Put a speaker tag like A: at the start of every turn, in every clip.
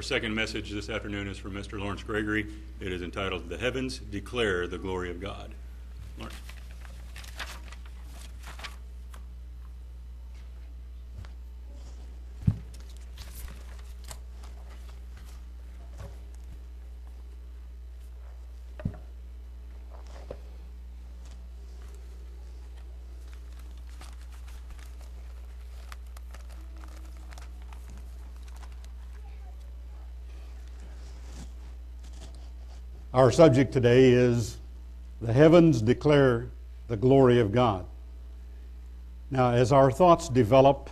A: Our second message this afternoon is from Mr. Lawrence Gregory. It is entitled, The Heavens Declare the Glory of God. Lawrence.
B: Our subject today is the heavens declare the glory of God. Now, as our thoughts develop,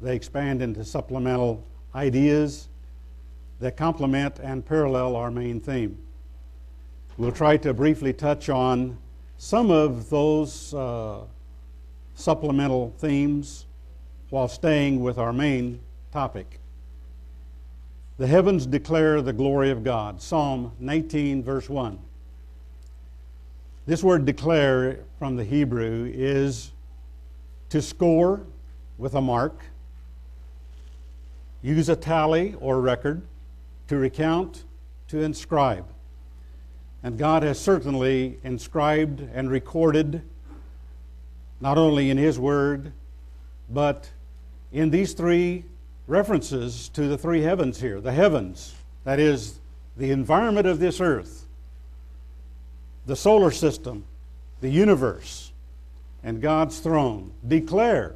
B: they expand into supplemental ideas that complement and parallel our main theme. We'll try to briefly touch on some of those uh, supplemental themes while staying with our main topic. The heavens declare the glory of God. Psalm 19, verse 1. This word declare from the Hebrew is to score with a mark, use a tally or record, to recount, to inscribe. And God has certainly inscribed and recorded, not only in His Word, but in these three references to the three heavens here the heavens, that is, the environment of this earth, the solar system, the universe, and God's throne declare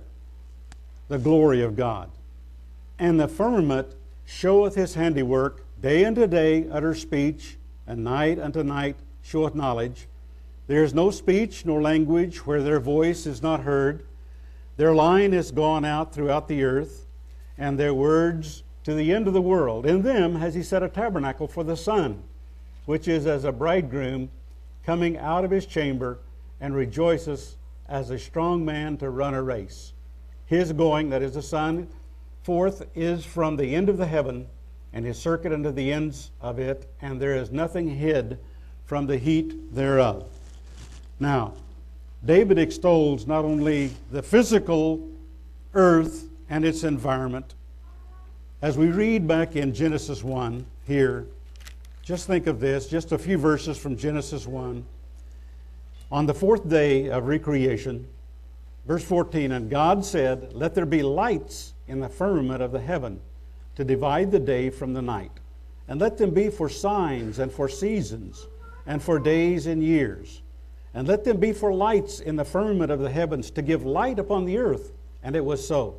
B: the glory of God. And the firmament showeth his handiwork, day unto day utter speech, and night unto night showeth knowledge. There is no speech nor language where their voice is not heard. Their line is gone out throughout the earth and their words to the end of the world. In them has he set a tabernacle for the sun, which is as a bridegroom coming out of his chamber and rejoices as a strong man to run a race. His going, that is the sun, forth is from the end of the heaven, and his circuit unto the ends of it, and there is nothing hid from the heat thereof. Now, David extols not only the physical earth and its environment. As we read back in Genesis 1 here, just think of this, just a few verses from Genesis 1. On the fourth day of recreation, verse 14, and God said, Let there be lights in the firmament of the heaven to divide the day from the night, and let them be for signs and for seasons and for days and years. And let them be for lights in the firmament of the heavens to give light upon the earth. And it was so.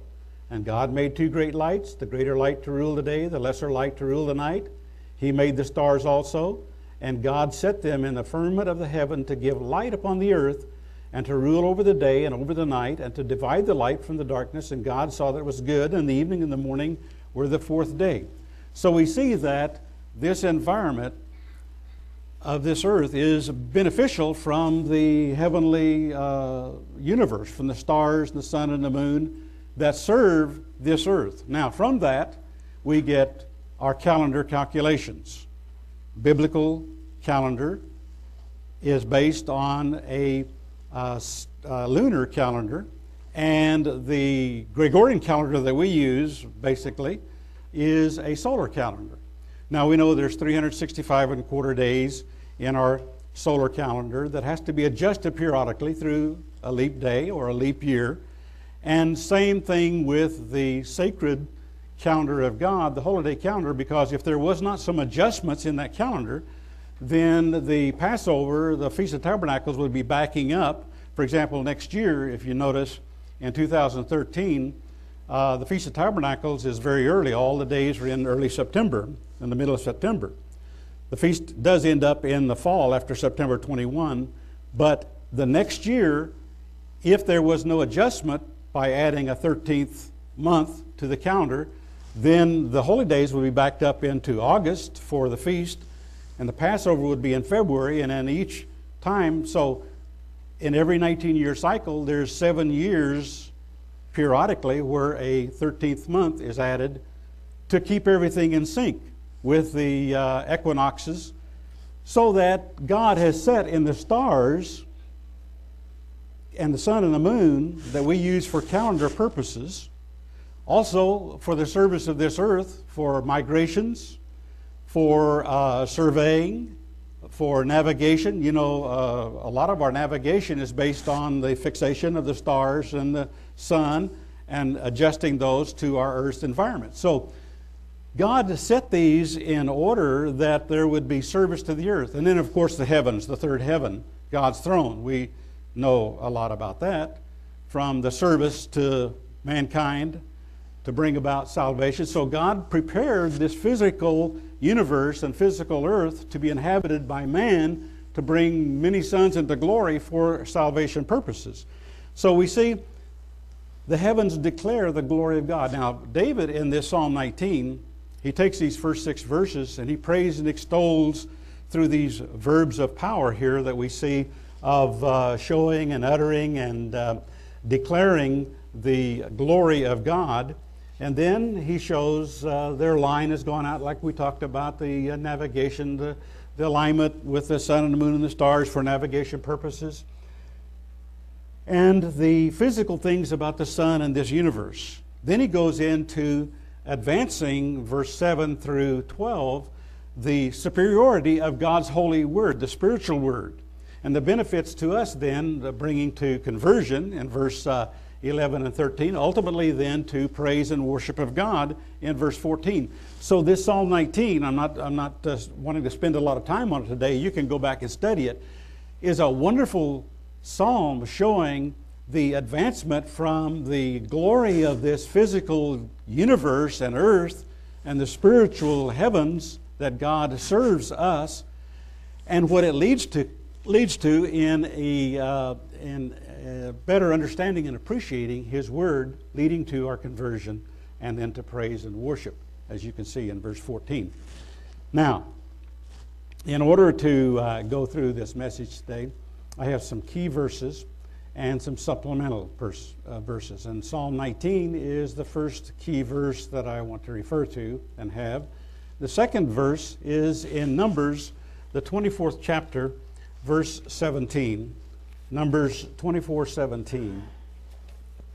B: And God made two great lights, the greater light to rule the day, the lesser light to rule the night. He made the stars also, and God set them in the firmament of the heaven to give light upon the earth, and to rule over the day and over the night, and to divide the light from the darkness. And God saw that it was good, and the evening and the morning were the fourth day. So we see that this environment of this earth is beneficial from the heavenly uh, universe, from the stars, the sun, and the moon that serve this earth. Now, from that, we get our calendar calculations. Biblical calendar is based on a uh, uh, lunar calendar, and the Gregorian calendar that we use, basically, is a solar calendar. Now, we know there's 365 and a quarter days in our solar calendar that has to be adjusted periodically through a leap day or a leap year. And same thing with the sacred calendar of God, the holiday calendar, because if there was not some adjustments in that calendar, then the Passover, the Feast of Tabernacles, would be backing up. For example, next year, if you notice, in 2013, uh, the Feast of Tabernacles is very early. All the days are in early September, in the middle of September. The feast does end up in the fall after September 21, but the next year, if there was no adjustment, by adding a 13th month to the calendar, then the holy days would be backed up into August for the feast, and the Passover would be in February, and then each time, so in every 19 year cycle, there's seven years periodically where a 13th month is added to keep everything in sync with the uh, equinoxes, so that God has set in the stars and the sun and the moon that we use for calendar purposes Also, for the service of this earth, for migrations, for uh, surveying, for navigation. You know, uh, a lot of our navigation is based on the fixation of the stars and the sun and adjusting those to our Earth's environment. So, God set these in order that there would be service to the earth. And then, of course, the heavens, the third heaven, God's throne. We know a lot about that from the service to mankind to bring about salvation. So God prepared this physical universe and physical earth to be inhabited by man to bring many sons into glory for salvation purposes. So we see the heavens declare the glory of God. Now, David in this Psalm 19, he takes these first six verses and he prays and extols through these verbs of power here that we see of uh, showing and uttering and uh, declaring the glory of God. And then he shows uh, their line has gone out, like we talked about the uh, navigation, the, the alignment with the sun and the moon and the stars for navigation purposes, and the physical things about the sun and this universe. Then he goes into advancing verse 7 through 12 the superiority of God's holy word, the spiritual word, and the benefits to us then, the bringing to conversion in verse uh, 11 and 13, ultimately then to praise and worship of God in verse 14. So this Psalm 19, I'm not, I'm not uh, wanting to spend a lot of time on it today, you can go back and study it, is a wonderful psalm showing the advancement from the glory of this physical universe and earth and the spiritual heavens that God serves us and what it leads to leads to in a uh, in a better understanding and appreciating His Word, leading to our conversion and then to praise and worship, as you can see in verse 14. Now, in order to uh, go through this message today, I have some key verses and some supplemental verse, uh, verses. And Psalm 19 is the first key verse that I want to refer to and have. The second verse is in Numbers, the 24th chapter, verse 17. Numbers 24 17.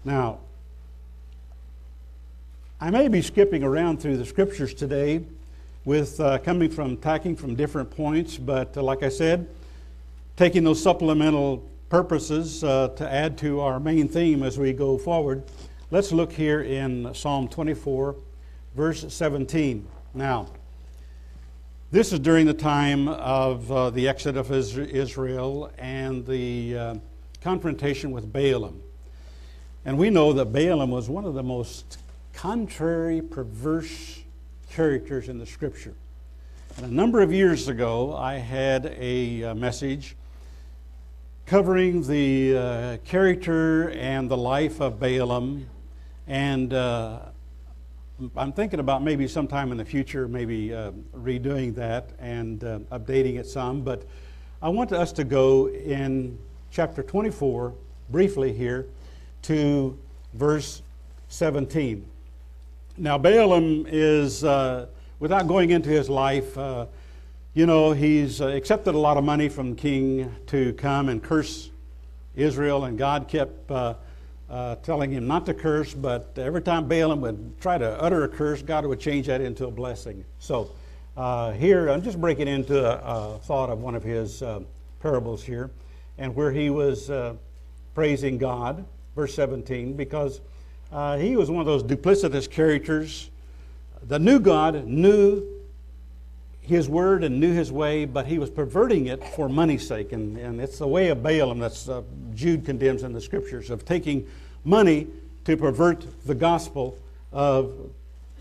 B: Now, I may be skipping around through the scriptures today with uh, coming from, tacking from different points, but uh, like I said, taking those supplemental purposes uh, to add to our main theme as we go forward. Let's look here in Psalm 24, verse 17. Now, this is during the time of uh, the exit of Israel and the uh, confrontation with Balaam. And we know that Balaam was one of the most contrary, perverse characters in the scripture. And a number of years ago, I had a, uh, message covering the uh, character and the life of Balaam. And uh, I'm thinking about maybe sometime in the future, maybe uh, redoing that and uh, updating it some. But I want us to go in chapter 24, briefly here, to verse 17. Now, Balaam is, uh, without going into his life, uh, you know, he's uh, accepted a lot of money from king to come and curse Israel, and God kept uh, telling him not to curse, but every time Balaam would try to utter a curse, God would change that into a blessing. So uh, here, I'm just breaking into a, a thought of one of his uh, parables here, and where he was uh, praising God, verse 17, because uh, he was one of those duplicitous characters. The new God knew his word and knew his way, but he was perverting it for money's sake. And, and it's the way of Balaam that uh, Jude condemns in the scriptures of taking money to pervert the gospel of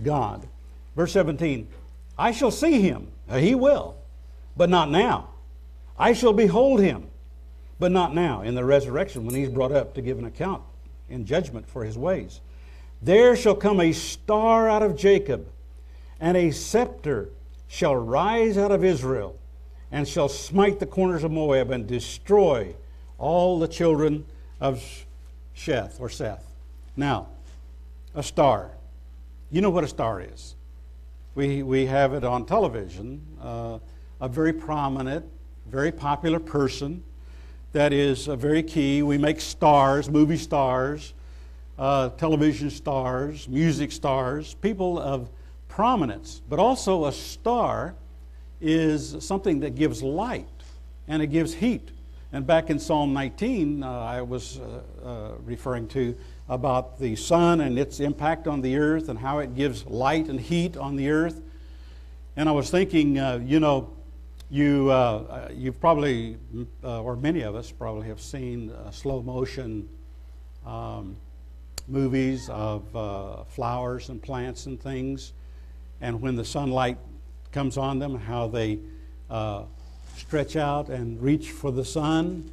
B: God. Verse 17 I shall see him, uh, he will, but not now. I shall behold him, but not now, in the resurrection when he's brought up to give an account in judgment for his ways. There shall come a star out of Jacob, and a scepter shall rise out of Israel, and shall smite the corners of Moab and destroy all the children of Sheth or Seth. Now, a star. You know what a star is. We, we have it on television, uh, a very prominent, very popular person that is very key. We make stars, movie stars. uh, television stars, music stars, people of prominence. But also, a star is something that gives light and it gives heat. And back in Psalm 19, uh, I was uh, uh, referring to about the sun and its impact on the earth and how it gives light and heat on the earth. And I was thinking, uh, you know, you, uh, you've probably, uh, or many of us probably have seen slow motion um, movies of flowers and plants and things. And when the sunlight comes on them, how they stretch out and reach for the sun.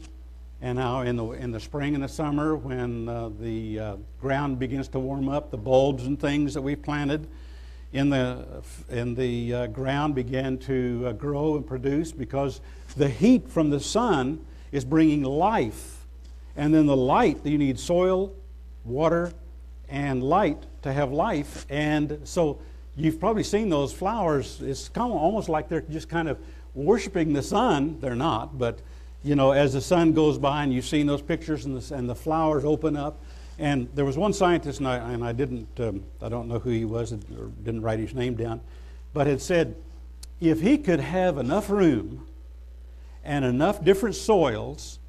B: And now in the, in the spring and the summer, when uh, the uh, ground begins to warm up, the bulbs and things that we've planted in the, in the uh, ground begin to uh, grow and produce because the heat from the sun is bringing life. And then the light, you need soil, water, and light to have life. And so you've probably seen those flowers. It's kind of almost like they're just kind of worshiping the sun. They're not, but you know, as the sun goes by and you've seen those pictures and the, and the flowers open up. And there was one scientist, and I, and I didn't, um, I don't know who he was, or didn't write his name down, but had said if he could have enough room and enough different soils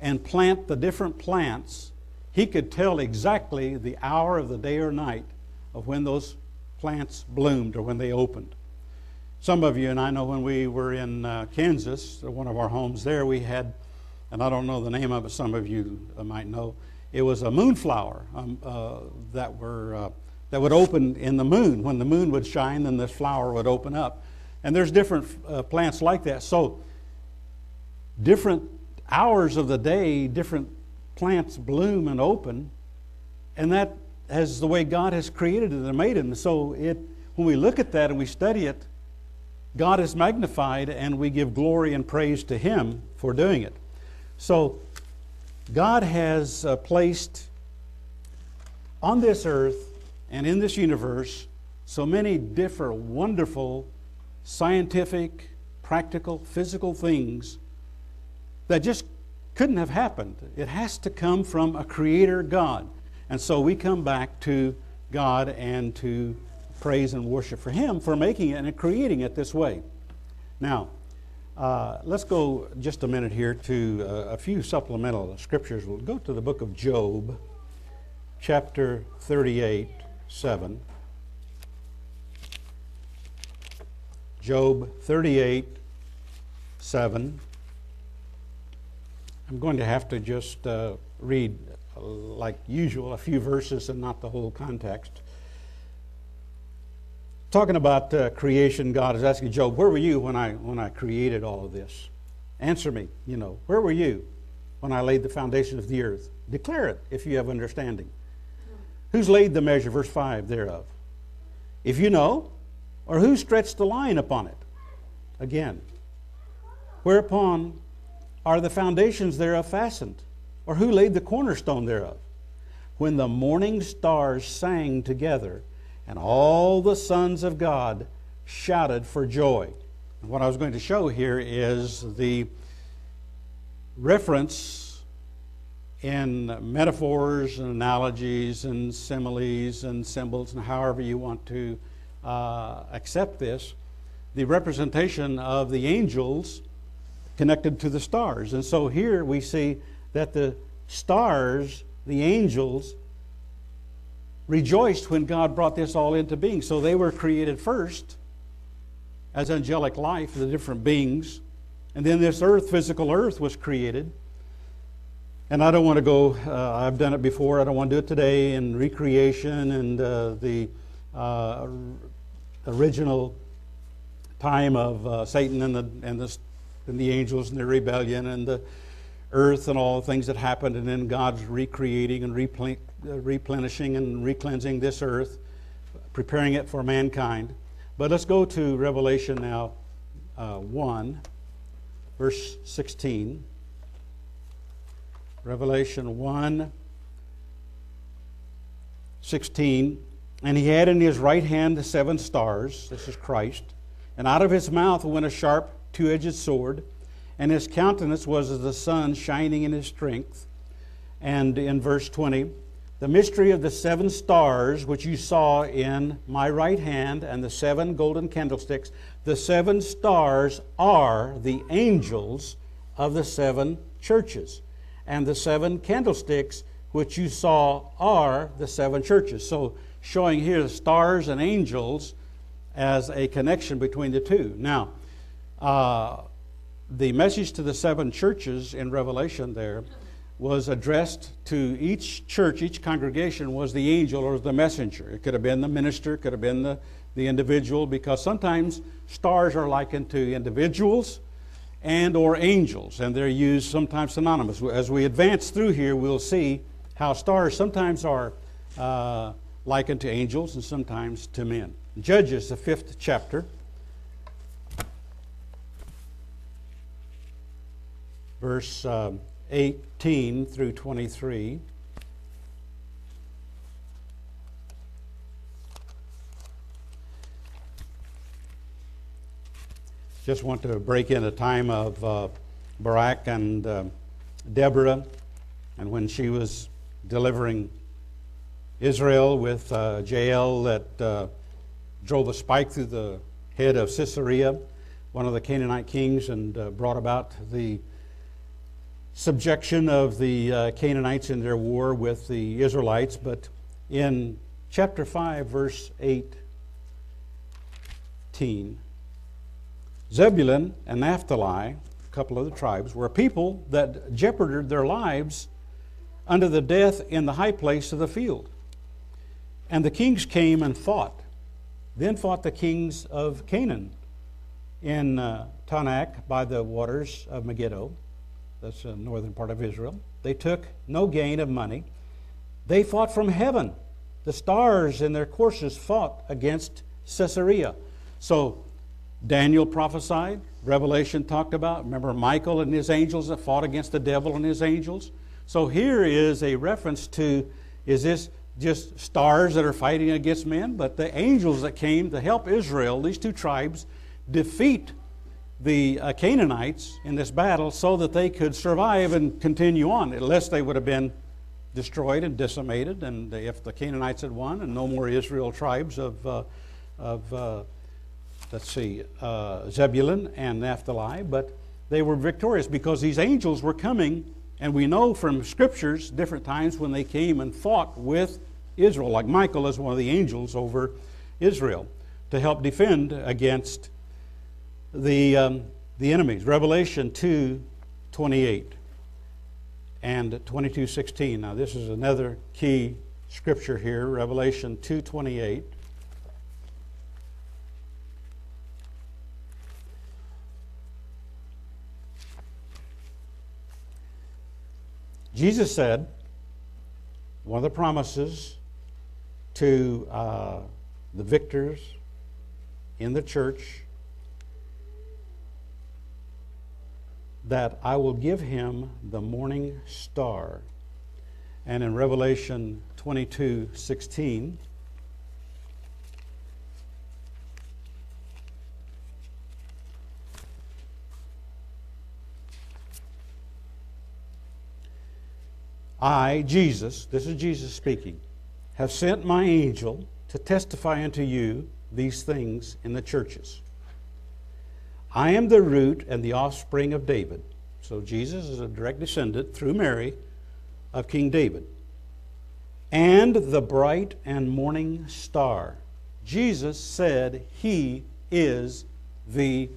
B: and plant the different plants, he could tell exactly the hour of the day or night of when those plants bloomed or when they opened. Some of you, and I know when we were in uh, Kansas, one of our homes there, we had, and I don't know the name of it, some of you might know, it was a moonflower um, uh, that, were, uh, that would open in the moon. When the moon would shine, then this flower would open up. And there's different uh, plants like that. So, different hours of the day, different plants bloom and open, and that is the way God has created it and made them. So, it, when we look at that and we study it, God is magnified and we give glory and praise to Him for doing it. So, God has uh, placed on this earth and in this universe so many different wonderful scientific, practical, physical things that just couldn't have happened. It has to come from a creator God. And so we come back to God and to praise and worship for Him for making it and creating it this way. Now, uh, let's go just a minute here to uh, a few supplemental scriptures. We'll go to the book of Job, chapter 38, 7. Job 38, 7. I'm going to have to just uh, read, uh, like usual, a few verses and not the whole context talking about uh, creation, God is asking Job, where were you when I, when I created all of this? Answer me, you know, where were you when I laid the foundation of the earth? Declare it if you have understanding. Who's laid the measure, verse 5 thereof? If you know, or who stretched the line upon it? Again. Whereupon are the foundations thereof fastened? Or who laid the cornerstone thereof? When the morning stars sang together, and all the sons of God shouted for joy. And what I was going to show here is the reference in metaphors and analogies and similes and symbols and however you want to uh, accept this, the representation of the angels connected to the stars. And so here we see that the stars, the angels, rejoiced when God brought this all into being. So they were created first as angelic life, the different beings. And then this earth, physical earth, was created. And I don't want to go, uh, I've done it before, I don't want to do it today, in recreation and uh, the uh, original time of uh, Satan and the, and, the, and the angels and their rebellion and the earth and all the things that happened, and then God's recreating and uh, replenishing and recleansing this earth, preparing it for mankind. But let's go to Revelation now uh, 1, verse 16. Revelation 1, 16. And he had in his right hand the seven stars, this is Christ, and out of his mouth went a sharp two edged sword and his countenance was as the sun shining in his strength. And in verse 20, the mystery of the seven stars, which you saw in my right hand, and the seven golden candlesticks. The seven stars are the angels of the seven churches, and the seven candlesticks, which you saw, are the seven churches. So, showing here the stars and angels as a connection between the two. Now, uh, the message to the seven churches in Revelation there was addressed to each church, each congregation was the angel or the messenger. It could have been the minister, could have been the, the individual, because sometimes stars are likened to individuals and or angels, and they're used sometimes synonymous. As we advance through here, we'll see how stars sometimes are uh, likened to angels and sometimes to men. Judges, the fifth chapter. Verse um, 18 through 23. Just want to break in a time of uh, Barak and uh, Deborah, and when she was delivering Israel with uh, Jael that uh, drove a spike through the head of Sisera, one of the Canaanite kings, and uh, brought about the subjection of the uh, Canaanites in their war with the Israelites. But in chapter 5, verse 18, Zebulun and Naphtali, a couple of the tribes, were a people that jeoparded their lives under the death in the high place of the field. And the kings came and fought. Then fought the kings of Canaan in uh, Taanach by the waters of Megiddo. That's the northern part of Israel. They took no gain of money. They fought from heaven. The stars in their courses fought against Sisera. So Daniel prophesied, Revelation talked about. Remember Michael and his angels that fought against the devil and his angels? So here is a reference to is this just stars that are fighting against men? But the angels that came to help Israel, these two tribes, defeat the uh, Canaanites in this battle so that they could survive and continue on, unless they would have been destroyed and decimated. And if the Canaanites had won and no more Israel tribes of, uh, of uh, let's see, uh, Zebulun and Naphtali, but they were victorious because these angels were coming, and we know from scriptures different times when they came and fought with Israel, like Michael is one of the angels over Israel, to help defend against the, um, the enemies. Revelation 2 28 and 22 16. Now, this is another key scripture here, Revelation 2 28. Jesus said, one of the promises to uh, the victors in the church that I will give him the morning star. And in Revelation 22 16, I, Jesus, this is Jesus speaking, have sent my angel to testify unto you these things in the churches. I am the root and the offspring of David. So Jesus is a direct descendant through Mary of King David. And the bright and morning star. Jesus said he is the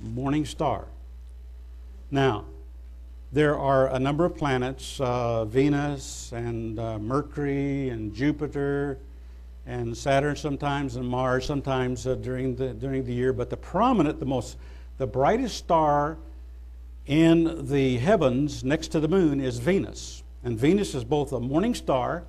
B: morning star. Now, there are a number of planets uh, Venus and uh, Mercury and Jupiter and Saturn sometimes and Mars sometimes uh, during, the, during the year. But the prominent, the most, the brightest star in the heavens next to the moon is Venus. And Venus is both a morning star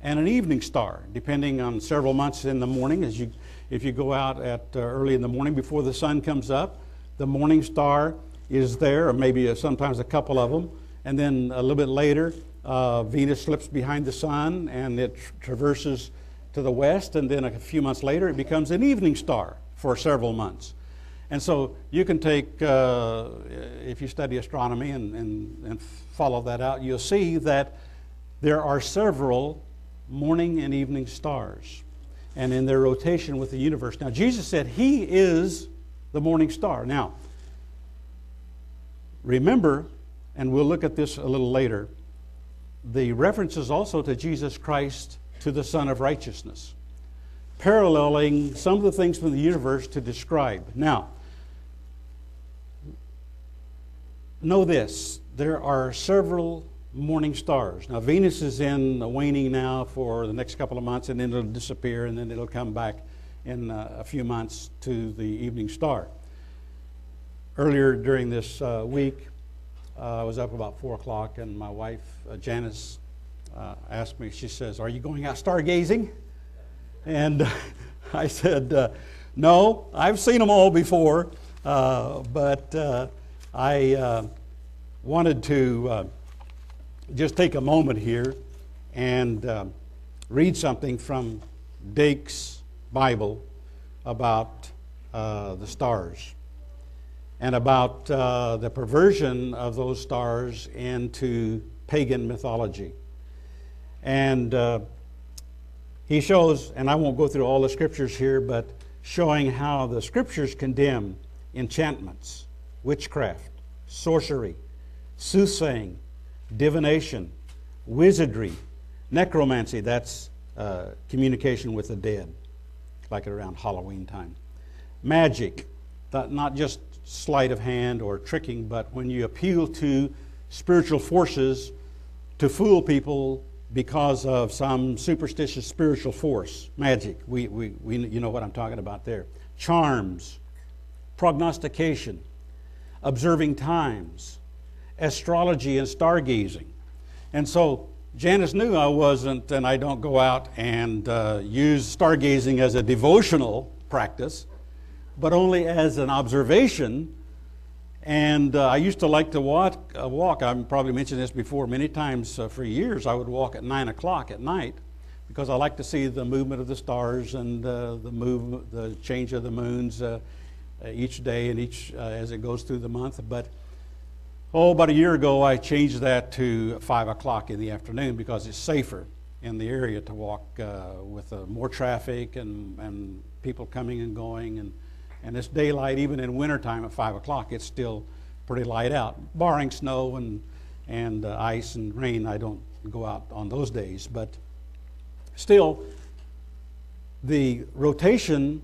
B: and an evening star, depending on several months in the morning. As you, if you go out at uh, early in the morning before the sun comes up, the morning star is there, or maybe a, sometimes a couple of them. And then a little bit later, uh, Venus slips behind the sun and it traverses to the west. And then a few months later, it becomes an evening star for several months. And so you can take, uh, if you study astronomy and, and, and follow that out, you'll see that there are several morning and evening stars and in their rotation with the universe. Now, Jesus said He is the morning star. Now, remember, and we'll look at this a little later, the references also to Jesus Christ to the Sun of Righteousness, paralleling some of the things from the universe to describe. Now, know this there are several morning stars. Now, Venus is in waning now for the next couple of months, and then it'll disappear, and then it'll come back in uh, a few months to the evening star. Earlier during this uh, week, uh, I was up about 4 o'clock, and my wife, uh, Janice, uh, asked me, she says, Are you going out stargazing? And I said, uh, No, I've seen them all before, but I wanted to just take a moment here and uh, read something from Dake's Bible about uh, the stars and about uh, the perversion of those stars into pagan mythology. And uh, he shows, and I won't go through all the scriptures here, but showing how the scriptures condemn enchantments, witchcraft, sorcery, soothsaying, divination, wizardry, necromancy, that's uh, communication with the dead, like around Halloween time. Magic, not just sleight of hand or tricking, but when you appeal to spiritual forces to fool people because of some superstitious spiritual force. Magic, we, we, we, you know what I'm talking about there. Charms, prognostication, observing times, astrology and stargazing. And so Janice knew I wasn't, and I don't go out and uh, use stargazing as a devotional practice, but only as an observation. And uh, I used to like to walk, uh, walk. I've probably mentioned this before many times uh, for years. I would walk at 9 o'clock at night because I like to see the movement of the stars and uh, the, move, the change of the moons uh, each day and each as it goes through the month. But Oh, about a year ago, I changed that to 5 o'clock in the afternoon because it's safer in the area to walk uh, with uh, more traffic and, and people coming and going. And, and it's daylight, even in wintertime at 5 o'clock, it's still pretty light out. Barring snow and, and uh, ice and rain, I don't go out on those days. But still, the rotation,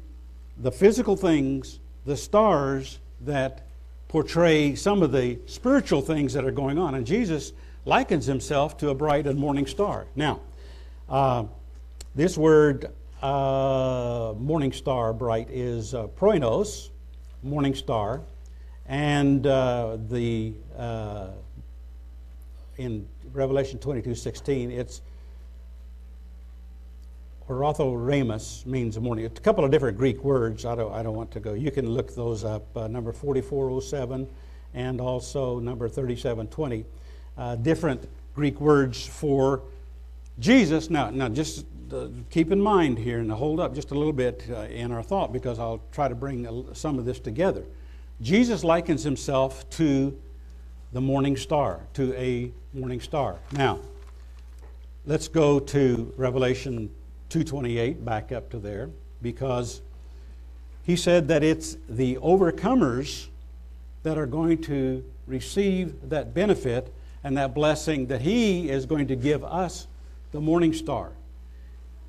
B: the physical things, the stars that portray some of the spiritual things that are going on. And Jesus likens himself to a bright and morning star. Now, uh, this word uh, morning star, bright, is uh, proinos, morning star, and uh, the uh, in Revelation 22 16, it's Orthrinos means morning. A couple of different Greek words. I don't, I don't want to go. You can look those up. Uh, number 4407 and also number 3720. Uh, different Greek words for Jesus. Now, now just uh, keep in mind here and hold up just a little bit uh, in our thought because I'll try to bring some of this together. Jesus likens himself to the morning star, to a morning star. Now, let's go to Revelation 228 back up to there because he said that it's the overcomers that are going to receive that benefit and that blessing that he is going to give us the morning star.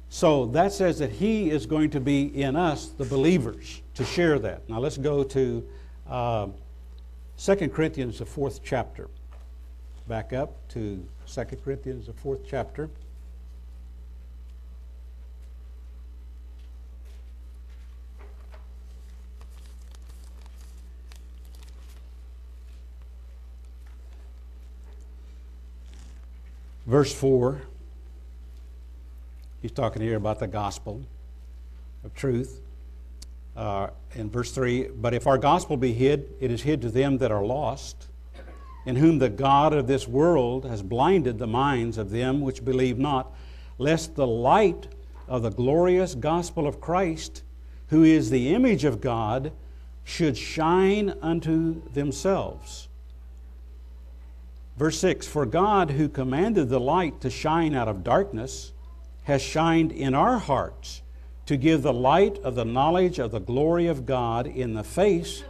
B: So that says that he is going to be in us, the believers, to share that. Now let's go to uh, 2 Corinthians, the fourth chapter. Back up to 2 Corinthians, the fourth chapter. Verse 4, he's talking here about the gospel of truth. Uh, in verse 3, but if our gospel be hid, it is hid to them that are lost, in whom the God of this world has blinded the minds of them which believe not, lest the light of the glorious gospel of Christ, who is the image of God, should shine unto themselves. Verse 6 For God, who commanded the light to shine out of darkness, has shined in our hearts to give the light of the knowledge of the glory of God in the face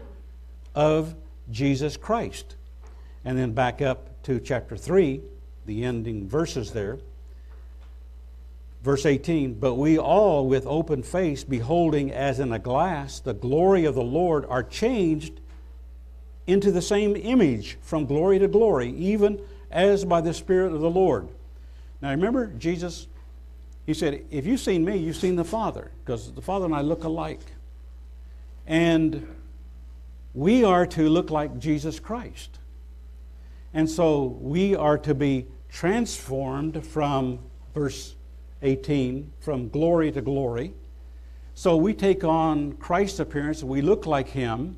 B: of Jesus Christ. And then back up to chapter 3, the ending verses there. Verse 18, but we all with open face, beholding as in a glass the glory of the Lord, are changed into the same image from glory to glory, even as by the Spirit of the Lord. Now remember, Jesus, he said, If you've seen me, you've seen the Father, because the Father and I look alike. And we are to look like Jesus Christ. And so we are to be transformed from verse 18, from glory to glory. So we take on Christ's appearance, we look like him.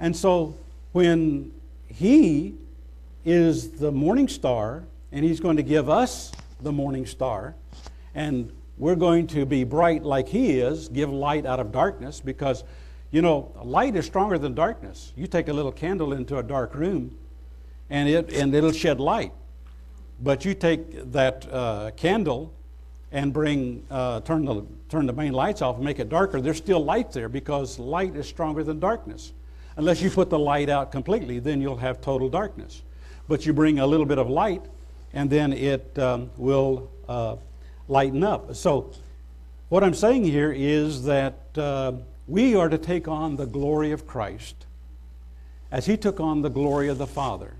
B: And so when he is the morning star, and he's going to give us the morning star, and we're going to be bright like he is, give light out of darkness, because, you know, light is stronger than darkness. You take a little candle into a dark room, and, it, and it'll shed light. But you take that uh, candle and bring, uh, turn, the, turn the main lights off and make it darker, there's still light there because light is stronger than darkness. Unless you put the light out completely, then you'll have total darkness. But you bring a little bit of light, and then it um, will uh, lighten up. So, what I'm saying here is that uh, we are to take on the glory of Christ as He took on the glory of the Father.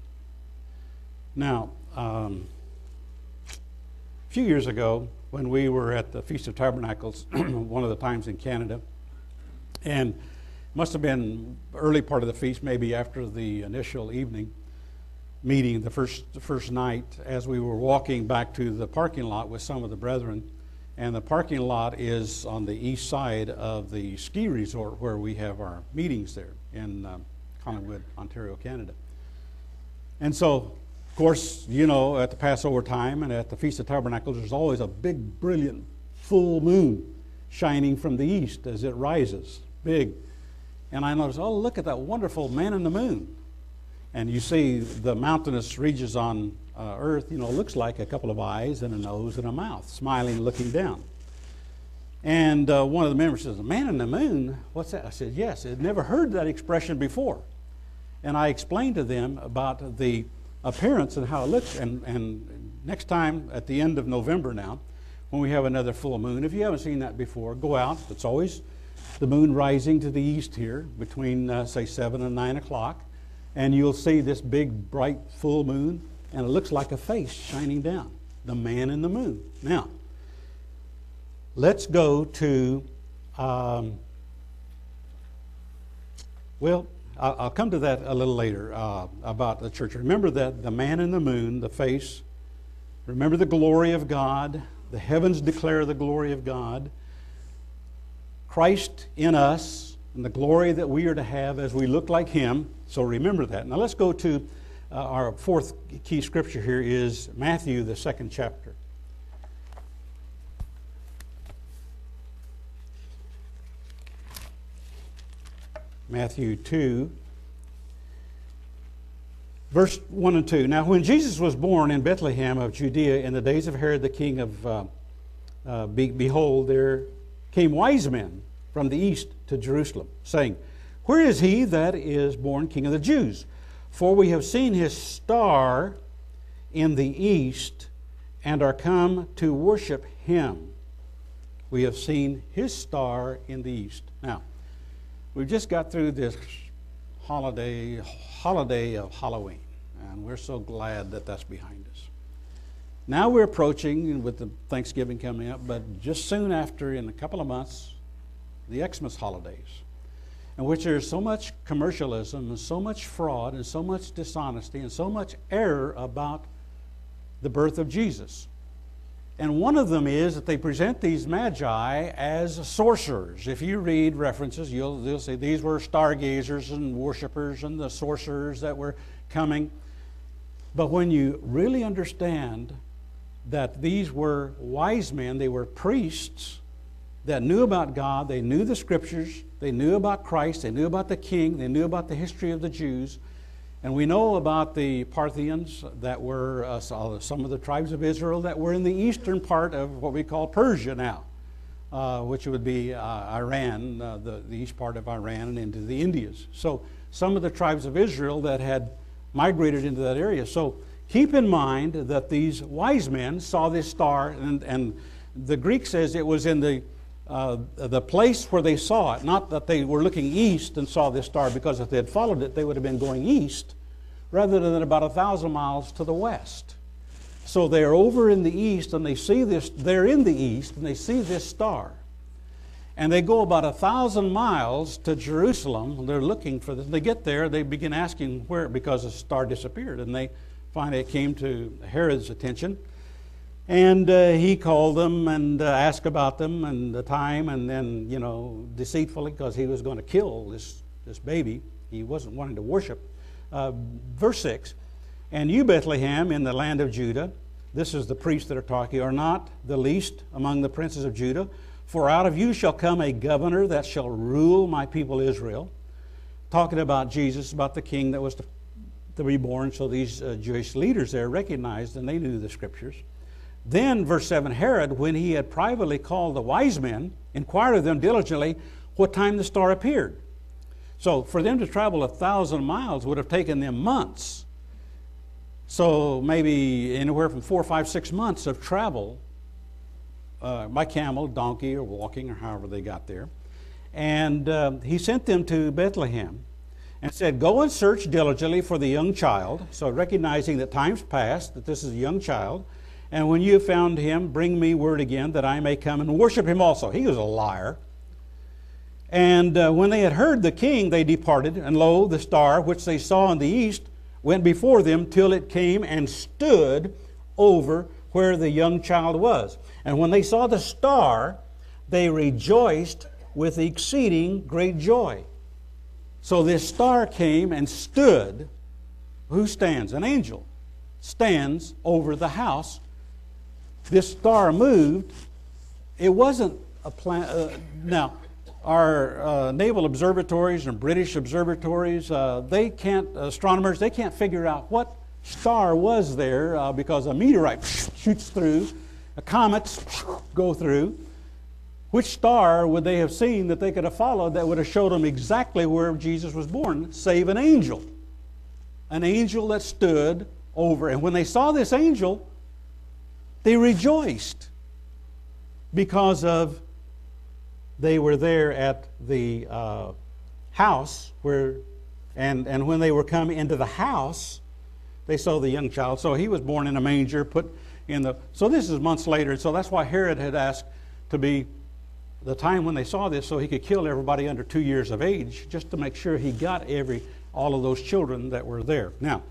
B: Now, um, a few years ago, when we were at the Feast of Tabernacles, one of the times in Canada, and must have been early part of the feast, maybe after the initial evening meeting, the first, the first night, as we were walking back to the parking lot with some of the brethren. And the parking lot is on the east side of the ski resort where we have our meetings there in um, Collingwood, Ontario, Canada. And so of course, you know, at the Passover time and at the Feast of Tabernacles, there's always a big, brilliant full moon shining from the east as it rises, big. And I noticed, oh, look at that wonderful man in the moon. And you see the mountainous regions on uh, earth, you know, looks like a couple of eyes and a nose and a mouth, smiling, looking down. And uh, one of the members says, Man in the moon? What's that? I said, Yes, I'd never heard that expression before. And I explained to them about the appearance and how it looks. And, and next time, at the end of November now, when we have another full moon, if you haven't seen that before, go out. It's always the moon rising to the east here between, uh, say, 7 and 9 o'clock. And you'll see this big, bright, full moon, and it looks like a face shining down the man in the moon. Now, let's go to, um, well, I'll come to that a little later uh, about the church. Remember that the man in the moon, the face, remember the glory of God. The heavens declare the glory of God. Christ in us and the glory that we are to have as we look like Him. So remember that. Now let's go to uh, our fourth key scripture here is Matthew, the second chapter. Matthew 2, verse 1 and 2. Now, when Jesus was born in Bethlehem of Judea in the days of Herod the king of, uh, uh, be, behold, there came wise men from the east to Jerusalem, saying, Where is he that is born king of the Jews? For we have seen his star in the east and are come to worship him. We have seen his star in the east. Now, we've just got through this holiday holiday of Halloween, and we're so glad that that's behind us. Now we're approaching with the Thanksgiving coming up, but just soon after, in a couple of months, the Xmas holidays, in which there's so much commercialism and so much fraud and so much dishonesty and so much error about the birth of Jesus. And one of them is that they present these magi as sorcerers. If you read references, you'll, you'll see these were stargazers and worshippers and the sorcerers that were coming. But when you really understand that these were wise men, they were priests that knew about God, they knew the scriptures, they knew about Christ, they knew about the king, they knew about the history of the Jews, And we know about the Parthians that were uh, some of the tribes of Israel that were in the eastern part of what we call Persia now, uh, which would be uh, Iran, uh, the, the east part of Iran, and into the Indias. So some of the tribes of Israel that had migrated into that area. So keep in mind that these wise men saw this star, and, and the Greek says it was in the uh, the place where they saw it, not that they were looking east and saw this star, because if they had followed it, they would have been going east rather than about a thousand miles to the west. So they're over in the east and they see this, they're in the east and they see this star. And they go about a thousand miles to Jerusalem. They're looking for this. They get there, they begin asking where, because the star disappeared. And they finally it came to Herod's attention. And uh, he called them and uh, asked about them and the time, and then, you know, deceitfully, because he was going to kill this, this baby. He wasn't wanting to worship. Uh, verse 6 And you, Bethlehem, in the land of Judah, this is the priests that are talking, are not the least among the princes of Judah, for out of you shall come a governor that shall rule my people Israel. Talking about Jesus, about the king that was to, to be born, so these uh, Jewish leaders there recognized and they knew the scriptures. Then, verse 7 Herod, when he had privately called the wise men, inquired of them diligently what time the star appeared. So, for them to travel a thousand miles would have taken them months. So, maybe anywhere from four, five, six months of travel uh, by camel, donkey, or walking, or however they got there. And uh, he sent them to Bethlehem and said, Go and search diligently for the young child. So, recognizing that time's passed, that this is a young child and when you found him, bring me word again that I may come and worship him also. He was a liar. And uh, when they had heard the king, they departed, and lo, the star which they saw in the east went before them till it came and stood over where the young child was. And when they saw the star, they rejoiced with exceeding great joy. So this star came and stood. Who stands? An angel stands over the house this star moved, it wasn't a plan. Uh, now, our uh, naval observatories and British observatories, uh, they can't, astronomers, they can't figure out what star was there uh, because a meteorite shoots through, a comets go through. Which star would they have seen that they could have followed that would have showed them exactly where Jesus was born, save an angel? An angel that stood over. And when they saw this angel, they rejoiced because of they were there at the uh, house where, and, and when they were coming into the house, they saw the young child. So he was born in a manger, put in the. So this is months later. So that's why Herod had asked to be the time when they saw this so he could kill everybody under two years of age, just to make sure he got every all of those children that were there. Now,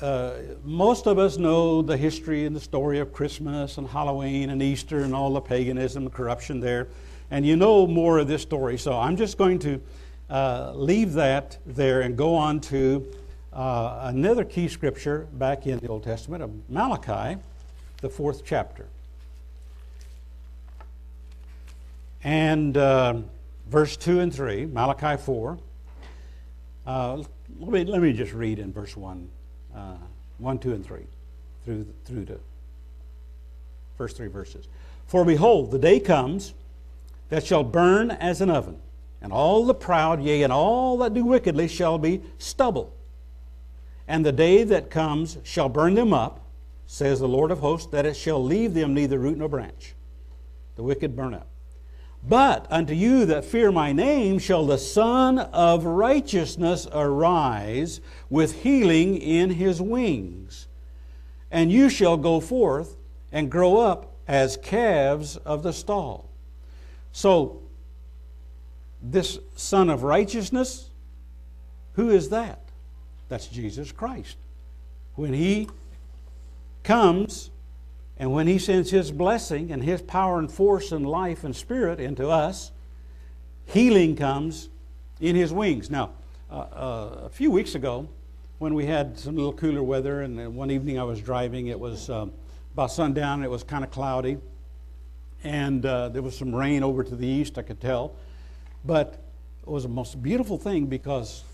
B: uh, most of us know the history and the story of Christmas and Halloween and Easter and all the paganism and corruption there. And you know more of this story. So I'm just going to uh, leave that there and go on to uh, another key scripture back in the Old Testament of Malachi, the fourth chapter. And uh, verse 2 and 3, Malachi 4. Uh, let, me, let me just read in verse 1 uh, 1, 2, and 3 through, through the first three verses. For behold, the day comes that shall burn as an oven, and all the proud, yea, and all that do wickedly shall be stubble. And the day that comes shall burn them up, says the Lord of hosts, that it shall leave them neither root nor branch. The wicked burn up. But unto you that fear my name shall the Sun of Righteousness arise with healing in his wings. And you shall go forth and grow up as calves of the stall. So, this Sun of Righteousness, who is that? That's Jesus Christ. When he comes and when He sends His blessing and His power and force and life and spirit into us, healing comes in His wings. Now, uh, uh, a few weeks ago, when we had some little cooler weather, and one evening I was driving, it was um, about sundown, it was kind of cloudy, and uh, there was some rain over to the east, I could tell. But it was a most beautiful thing because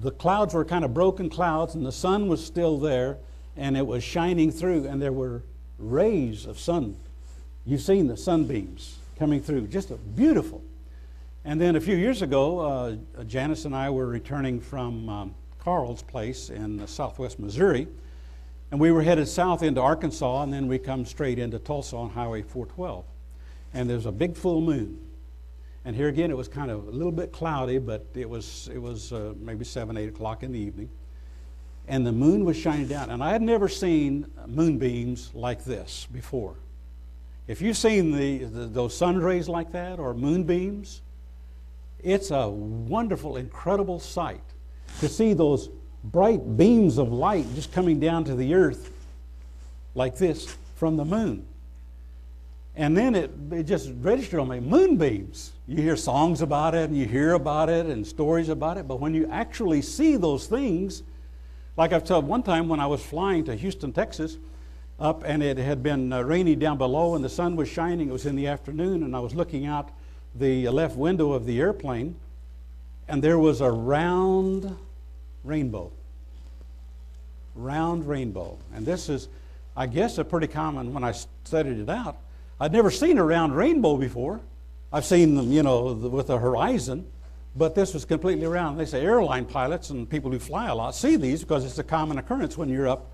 B: the clouds were kind of broken clouds, and the sun was still there, and it was shining through, and there were rays of sun. You've seen the sunbeams coming through, just a beautiful. And then a few years ago, uh, Janice and I were returning from um, Carl's place in southwest Missouri, and we were headed south into Arkansas, and then we come straight into Tulsa on Highway 412. And there's a big full moon. And here again, it was kind of a little bit cloudy, but it was, it was uh, maybe 7, 8 o'clock in the evening. And the moon was shining down. And I had never seen moonbeams like this before. If you've seen the, the, those sun rays like that or moonbeams, it's a wonderful, incredible sight to see those bright beams of light just coming down to the earth like this from the moon. And then it, it just registered on me moonbeams. You hear songs about it and you hear about it and stories about it, but when you actually see those things, like I've told one time when I was flying to Houston, Texas, up and it had been uh, rainy down below and the sun was shining, it was in the afternoon, and I was looking out the left window of the airplane, and there was a round rainbow. Round rainbow. And this is, I guess, a pretty common when I studied it out. I'd never seen a round rainbow before. I've seen them, you know, with a horizon, but this was completely round. They say airline pilots and people who fly a lot see these because it's a common occurrence when you're up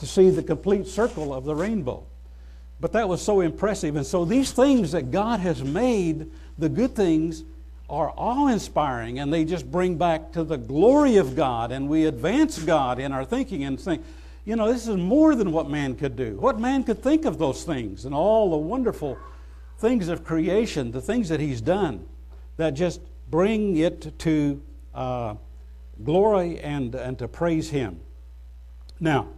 B: to see the complete circle of the rainbow. But that was so impressive. And so these things that God has made, the good things, are awe inspiring and they just bring back to the glory of God and we advance God in our thinking and think, you know, this is more than what man could do. What man could think of those things and all the wonderful things of creation, the things that he's done that just bring it to uh, glory and, and to praise him. Now,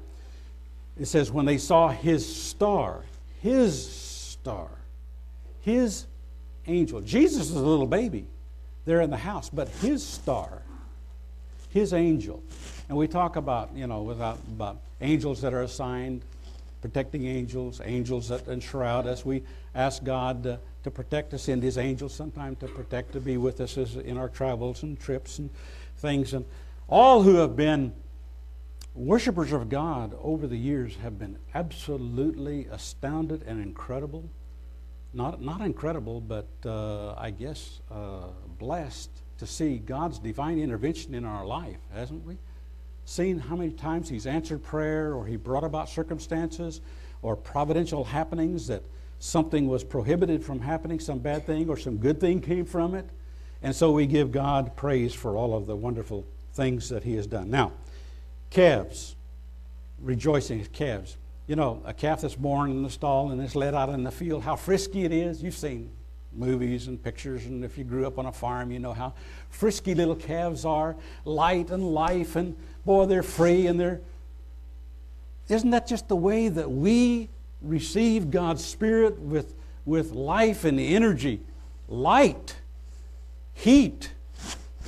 B: it says, when they saw his star, his star, his angel. Jesus is a little baby there in the house, but his star, his angel. And we talk about, you know, without, about angels that are assigned, protecting angels, angels that enshroud us. We ask God to, to protect us in His angels, sometimes to protect, to be with us in our travels and trips and things. And all who have been worshipers of God over the years have been absolutely astounded and incredible not, not incredible, but uh, I guess uh, blessed to see God's divine intervention in our life, hasn't we? Seen how many times He's answered prayer or He brought about circumstances or providential happenings that something was prohibited from happening, some bad thing or some good thing came from it. And so we give God praise for all of the wonderful things that He has done. Now, calves, rejoicing calves you know, a calf that's born in the stall and is let out in the field, how frisky it is. You've seen movies and pictures, and if you grew up on a farm, you know how frisky little calves are, light and life, and boy, they're free and they're. Isn't that just the way that we receive God's Spirit with, with life and energy? Light, heat,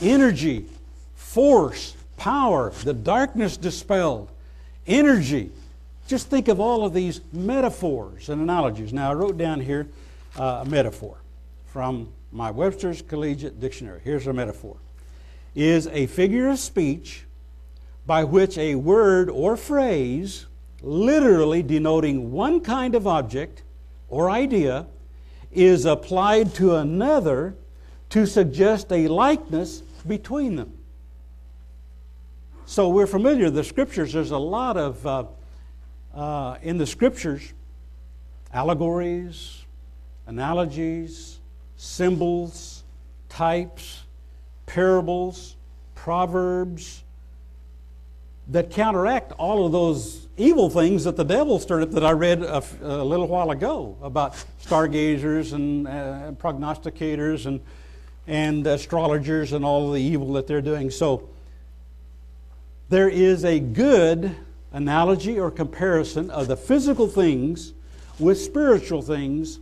B: energy, force, power, the darkness dispelled, energy just think of all of these metaphors and analogies. Now, I wrote down here uh, a metaphor from my Webster's Collegiate Dictionary. Here's a metaphor is a figure of speech by which a word or phrase, literally denoting one kind of object or idea, is applied to another to suggest a likeness between them. So we're familiar with the scriptures. There's a lot of uh, uh, in the scriptures allegories, analogies, symbols, types, parables, proverbs that counteract all of those evil things that the devil started that I read a, little while ago about stargazers and uh, prognosticators and, and astrologers and all the evil that they're doing. So there is a good analogy or comparison of the physical things with spiritual things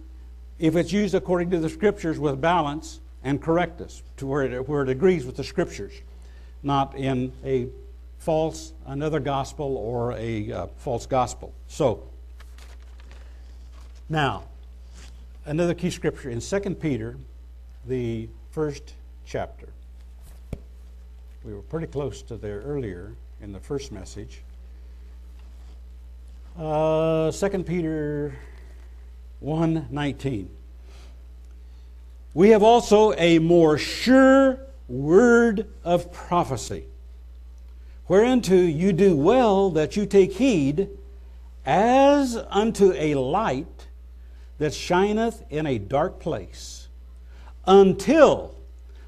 B: if it's used according to the scriptures with balance and correctness to where it, where it agrees with the scriptures, not in a false, another gospel or a uh, false gospel. So, now, another key scripture in 2 Peter, the first chapter. We were pretty close to there earlier in the first message. Uh, 2 Peter 1:19. We have also a more sure word of prophecy, whereunto you do well that you take heed, as unto a light that shineth in a dark place, until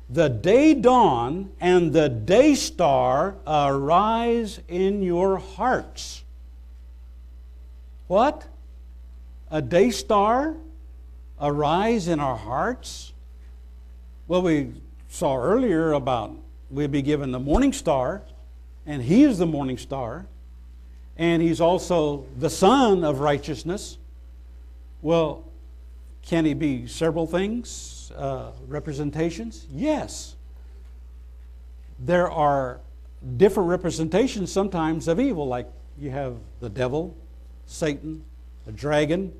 B: the day dawn and the day star arise in your hearts. What? A day star arise in our hearts? Well, we saw earlier about we'd be given the morning star, and he is the morning star, and he's also the sun of righteousness. Well, can he be several things, uh, representations? Yes. There are different representations sometimes of evil, like you have the devil, Satan, a dragon,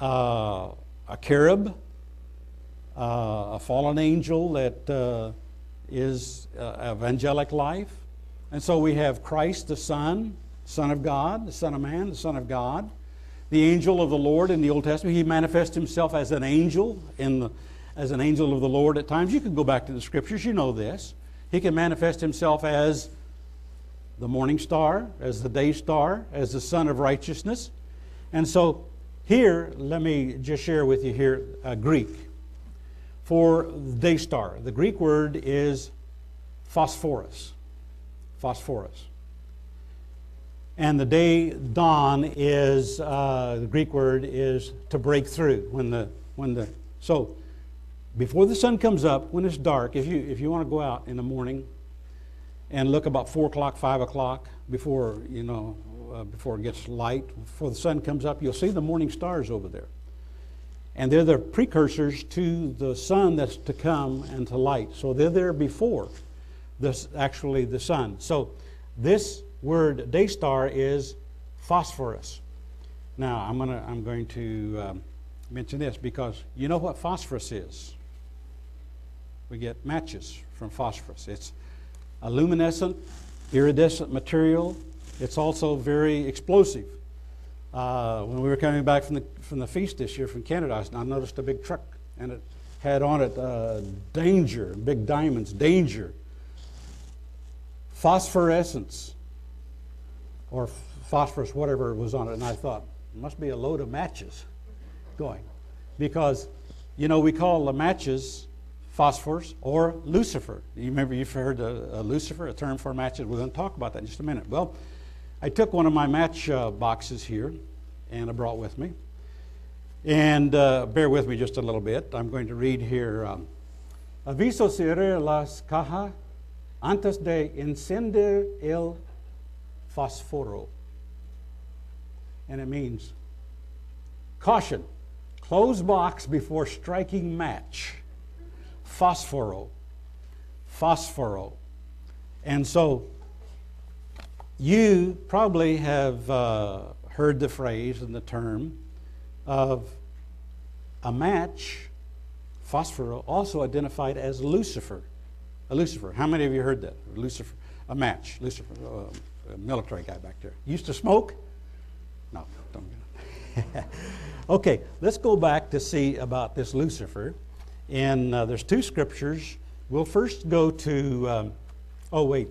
B: uh, a cherub, uh, a fallen angel that uh, is uh, of angelic life. And so we have Christ, the Son, Son of God, the Son of Man, the Son of God. The angel of the Lord in the Old Testament, he manifests himself as an angel in the, as an angel of the Lord at times. You can go back to the scriptures, you know this. He can manifest himself as the morning star, as the day star, as the Sun of righteousness. And so here, let me just share with you here uh, Greek for day star. The Greek word is phosphorus. Phosphorus. And the day dawn is uh, the Greek word is to break through when the when the so before the sun comes up when it's dark. If you if you want to go out in the morning and look about four o'clock, five o'clock before you know uh, before it gets light, before the sun comes up, you'll see the morning stars over there, and they're the precursors to the sun that's to come and to light. So they're there before this actually the sun. So this word day star is phosphorus. Now, I'm, gonna, I'm going to um, mention this because you know what phosphorus is? We get matches from phosphorus. It's a luminescent, iridescent material. It's also very explosive. Uh, when we were coming back from the, from the feast this year from Canada, I noticed a big truck and it had on it uh, danger, big diamonds, danger, phosphorescence or phosphorus, whatever was on it. And I thought, must be a load of matches going. Because, you know, we call the matches phosphorus or lucifer. You remember you've heard a, a lucifer, a term for matches. We're going to talk about that in just a minute. Well, I took one of my match uh, boxes here and I brought with me. And uh, bear with me just a little bit. I'm going to read here. Um, Aviso cerrar las cajas antes de encender el fosforo. And it means caution, close box before striking match. Phosphoro. Phosphoro. And so you probably have uh, heard the phrase and the term of a match, phosphor, also identified as Lucifer. A Lucifer. How many of you heard that? Lucifer, a match, Lucifer. Uh, military guy back there. Used to smoke? No, don't get it. okay, let's go back to see about this Lucifer. And uh, there's two scriptures. We'll first go to, um, oh, wait.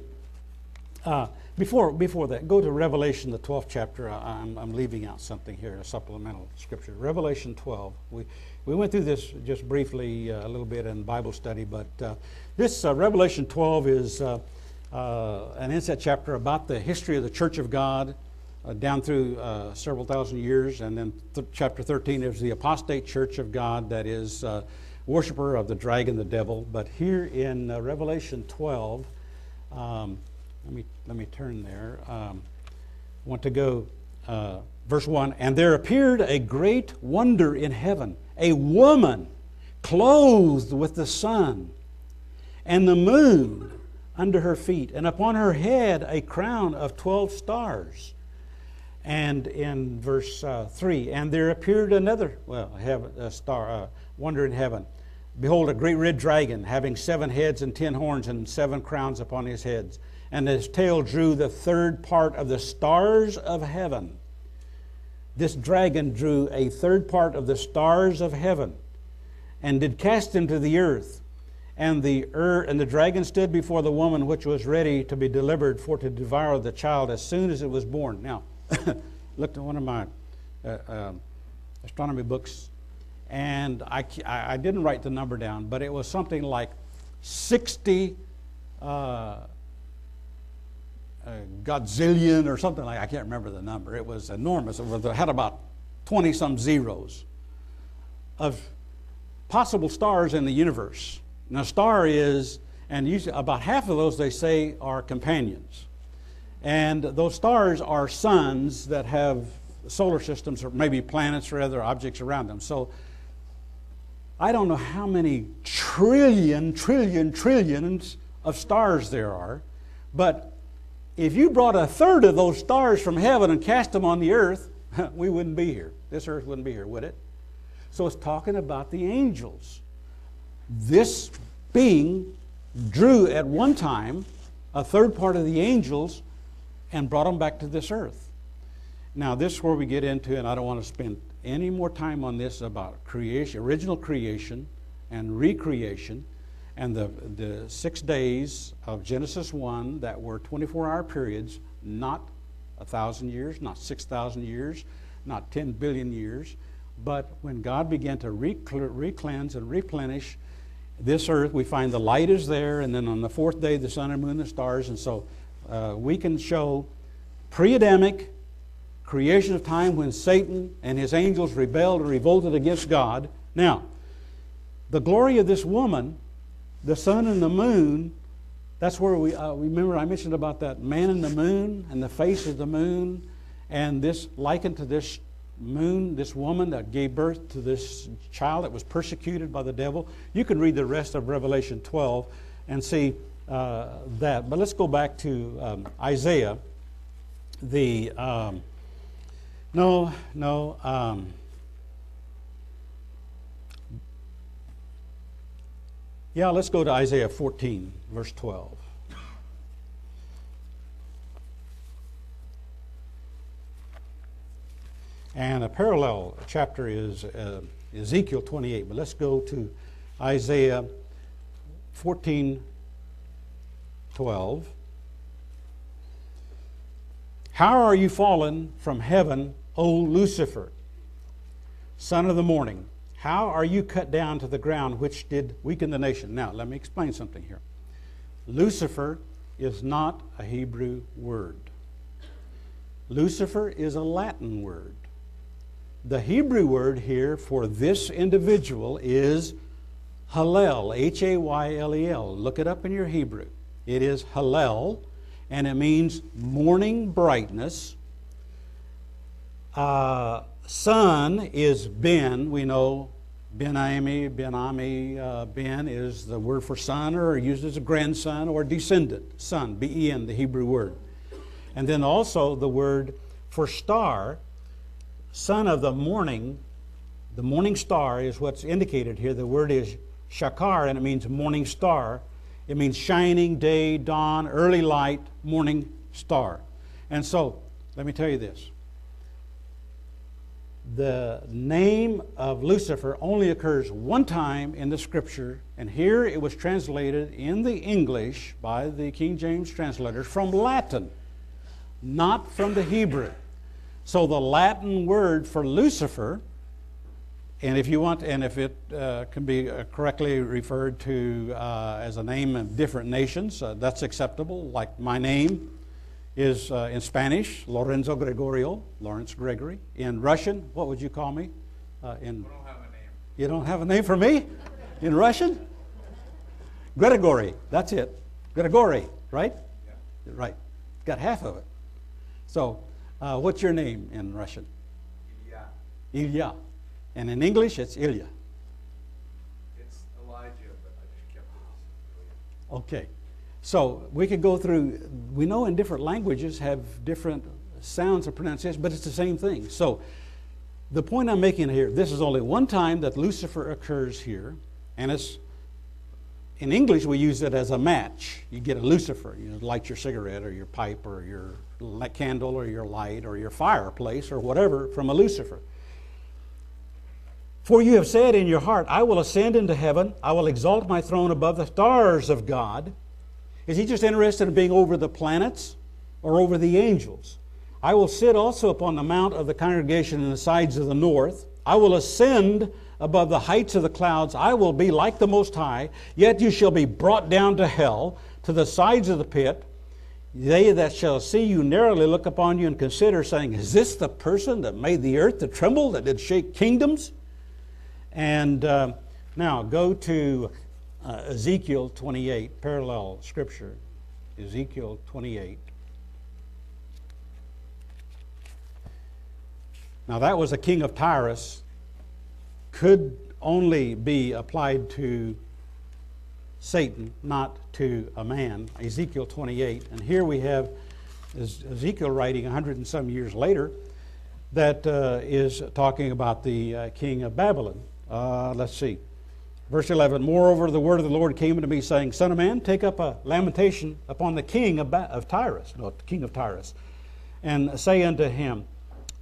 B: Uh, before, before that, go to Revelation, the 12th chapter. I'm, I'm leaving out something here, a supplemental scripture. Revelation 12. We, we went through this just briefly uh, a little bit in Bible study, but uh, this uh, Revelation 12 is uh, uh, an inset chapter about the history of the Church of God uh, down through several thousand years. And then th- chapter 13 is the apostate church of God that is worshiper of the dragon, the devil. But here in Revelation 12, um, let, me, let me turn there. Um, I want to go uh, verse 1 And there appeared a great wonder in heaven, a woman clothed with the sun and the moon under her feet, and upon her head a crown of 12 stars. And in verse uh, 3, and there appeared another, well, heaven, a star, uh, wonder in heaven. Behold, a great red dragon, having seven heads and ten horns, and seven crowns upon his heads. And his tail drew the third part of the stars of heaven. This dragon drew a third part of the stars of heaven, and did cast them to the earth. And the, er, and the dragon stood before the woman which was ready to be delivered for to devour the child as soon as it was born. Now, looked at one of my uh, uh, astronomy books and I, I didn't write the number down, but it was something like 60 uh, uh, godzillion or something like I can't remember the number. It was enormous. It, it had about 20 some zeros of possible stars in the universe. Now, star is, and usually about half of those they say are companions. And those stars are suns that have solar systems or maybe planets or other objects around them. So I don't know how many trillion, trillion, trillions of stars there are, but if you brought a third of those stars from heaven and cast them on the earth, we wouldn't be here. This earth wouldn't be here, would it? So it's talking about the angels. This being drew at one time a third part of the angels and brought them back to this earth. Now, this is where we get into, and I don't want to spend any more time on this about creation, original creation and recreation, and the, the six days of Genesis 1 that were 24 hour periods, not a thousand years, not 6,000 years, not 10 billion years, but when God began to recleanse and replenish this earth, we find the light is there, and then on the fourth day, the sun and moon and the stars, and so uh, we can show pre Adamic creation of time when Satan and his angels rebelled and revolted against God. Now, the glory of this woman, the sun and the moon, that's where we uh, remember I mentioned about that man in the moon and the face of the moon, and this likened to this moon, this woman that gave birth to this child that was persecuted by the devil. You can read the rest of Revelation 12 and see uh, that. But let's go back to um, Isaiah, the um, no, no. Um, yeah, let's go to Isaiah 14, verse 12. And a parallel chapter is uh, Ezekiel 28, but let's go to Isaiah 14, 12. How are you fallen from heaven, O Lucifer, son of the morning? How are you cut down to the ground, which did weaken the nation? Now, let me explain something here. Lucifer is not a Hebrew word, Lucifer is a Latin word. The Hebrew word here for this individual is Heylel, H A Y L E L. Look it up in your Hebrew. It is Heylel, and it means morning brightness uh, son is Ben. We know Ben Ami, Ben Ami, uh, Ben is the word for son or used as a grandson or descendant. Son, B E N, the Hebrew word. And then also the word for star, son of the morning. The morning star is what's indicated here. The word is shachar, and it means morning star. It means shining day, dawn, early light, morning star. And so, let me tell you this the name of Lucifer only occurs one time in the scripture, and here it was translated in the English by the King James translators from Latin, not from the Hebrew. So the Latin word for Lucifer, and if you want, and if it uh, can be uh, correctly referred to uh, as a name of different nations, uh, that's acceptable, like my name is uh, in Spanish, Lorenzo Gregorio, Lawrence Gregory. In Russian, what would you call me?
C: Uh, in, don't have a name.
B: You don't have a name for me? In Russian? Gregory, that's it. Gregory, right?
C: Yeah.
B: Right. Got half of it. So, uh, what's your name in Russian?
C: Ilya.
B: Ilya. And in English, it's Ilya.
C: It's Elijah, but I just kept it.
B: Okay. So we could go through, we know in different languages have different sounds of pronunciation, but it's the same thing. So the point I'm making here, this is only one time that Lucifer occurs here, And it's, in English, we use it as a match. You get a lucifer, you light your cigarette or your pipe or your candle or your light or your fireplace or whatever from a lucifer. For you have said in your heart, I will ascend into heaven, I will exalt my throne above the stars of God. Is he just interested in being over the planets or over the angels? I will sit also upon the mount of the congregation in the sides of the north. I will ascend above the heights of the clouds. I will be like the Most High, yet you shall be brought down to hell, to the sides of the pit. They that shall see you narrowly look upon you and consider, saying, Is this the person that made the earth to tremble, that did shake kingdoms? And uh, now go to uh, Ezekiel 28, parallel scripture. Ezekiel 28. Now, that was a king of Tyrus, could only be applied to Satan, not to a man. Ezekiel 28. And here we have Ezekiel writing 100 and some years later that uh, is talking about the uh, king of Babylon. Uh, let's see. Verse 11 Moreover, the word of the Lord came unto me, saying, Son of man, take up a lamentation upon the king of, ba- of Tyrus, the king of Tyrus, and say unto him,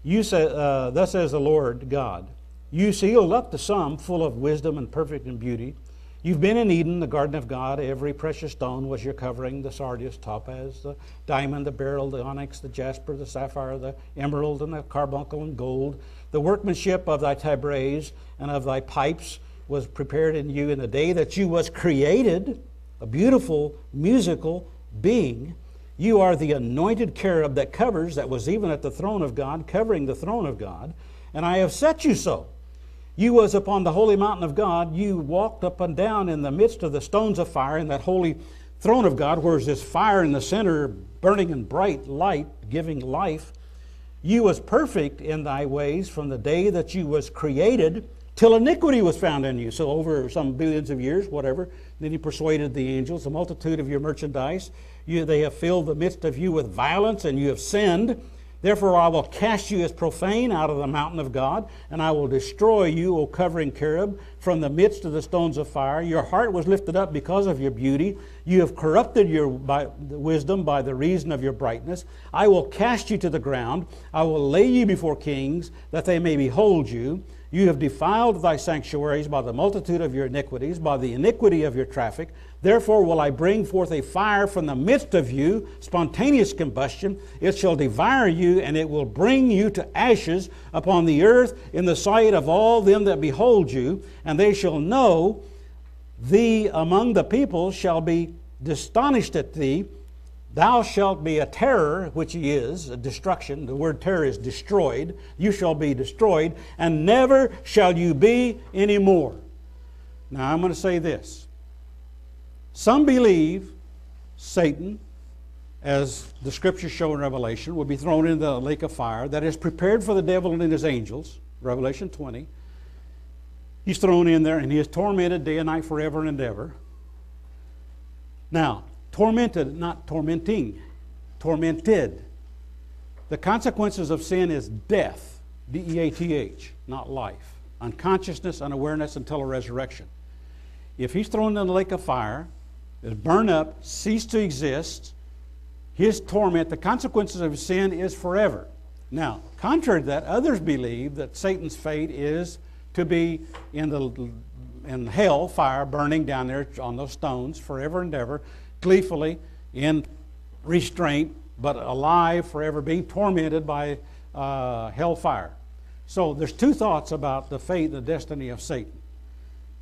B: you say, uh, Thus says the Lord God, You sealed up the sum full of wisdom and perfect in beauty. You've been in Eden, the garden of God. Every precious stone was your covering the sardius, topaz, the diamond, the beryl, the onyx, the jasper, the sapphire, the emerald, and the carbuncle and gold. The workmanship of thy tabrets and of thy pipes was prepared in you in the day that you was created, a beautiful musical being. You are the anointed cherub that covers, that was even at the throne of God, covering the throne of God, and I have set you so. You was upon the holy mountain of God. You walked up and down in the midst of the stones of fire in that holy throne of God, where is this fire in the center, burning in bright light, giving life. You was perfect in thy ways from the day that you was created till iniquity was found in you. So over some billions of years, whatever. Then he persuaded the angels, the multitude of your merchandise. You, they have filled the midst of you with violence, and you have sinned. Therefore, I will cast you as profane out of the mountain of God, and I will destroy you, O covering cherub, from the midst of the stones of fire. Your heart was lifted up because of your beauty. You have corrupted your by, wisdom by the reason of your brightness. I will cast you to the ground. I will lay you before kings, that they may behold you. You have defiled thy sanctuaries by the multitude of your iniquities, by the iniquity of your traffic. Therefore will I bring forth a fire from the midst of you, spontaneous combustion. It shall devour you, and it will bring you to ashes upon the earth in the sight of all them that behold you. And they shall know thee among the people shall be astonished at thee. Thou shalt be a terror, which he is, a destruction. The word terror is destroyed. You shall be destroyed, and never shall you be any more. Now I'm going to say this. Some believe Satan, as the scriptures show in Revelation, will be thrown into the lake of fire that is prepared for the devil and his angels. Revelation 20. He's thrown in there and he is tormented day and night forever and ever. Now, tormented, not tormenting, tormented. The consequences of sin is death, D E A T H, not life. Unconsciousness, unawareness until a resurrection. If he's thrown in the lake of fire, is burn up, cease to exist. His torment, the consequences of sin is forever. Now, contrary to that, others believe that Satan's fate is to be in the in hell fire burning down there on those stones forever and ever, gleefully in restraint, but alive forever, being tormented by uh, hell fire. So there's two thoughts about the fate and the destiny of Satan.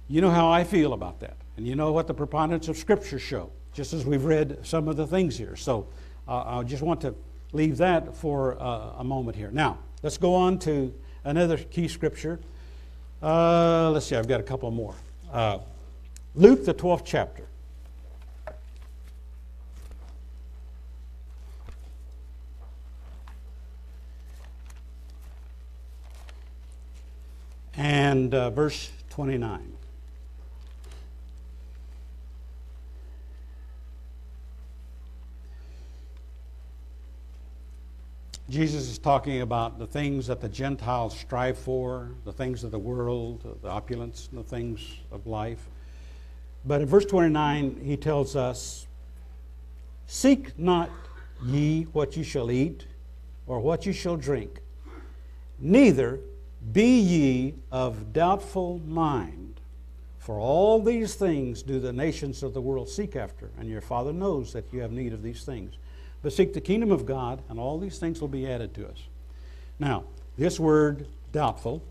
B: You know how I feel about that. And you know what the preponderance of Scripture show, just as we've read some of the things here. So uh, I just want to leave that for uh, a moment here. Now, let's go on to another key Scripture. Uh, let's see, I've got a couple more. Uh, Luke, the 12th chapter. And uh, verse 29. Jesus is talking about the things that the Gentiles strive for, the things of the world, the opulence, and the things of life. But in verse 29, he tells us, Seek not ye what you shall eat, or what you shall drink, neither be ye of doubtful mind. For all these things do the nations of the world seek after, and your Father knows that you have need of these things. But seek the kingdom of God, and all these things will be added to us. Now, this word doubtful,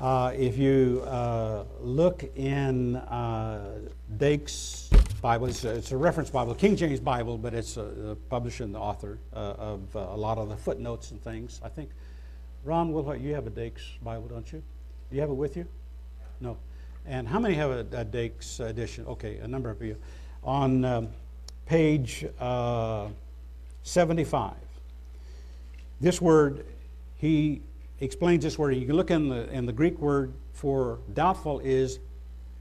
B: uh, if you uh, look in uh, Dake's Bible, it's a, it's a, reference Bible, King James Bible, but it's a, a publisher and the author uh, of uh, a lot of the footnotes and things. I think, Ron, Will, you have a Dake's Bible, don't you? Do you have it with you? No. And how many have a, a Dake's edition? Okay, a number of you. On um, page uh, 75, this word, he explains this word. You can look in the, in the Greek word for doubtful is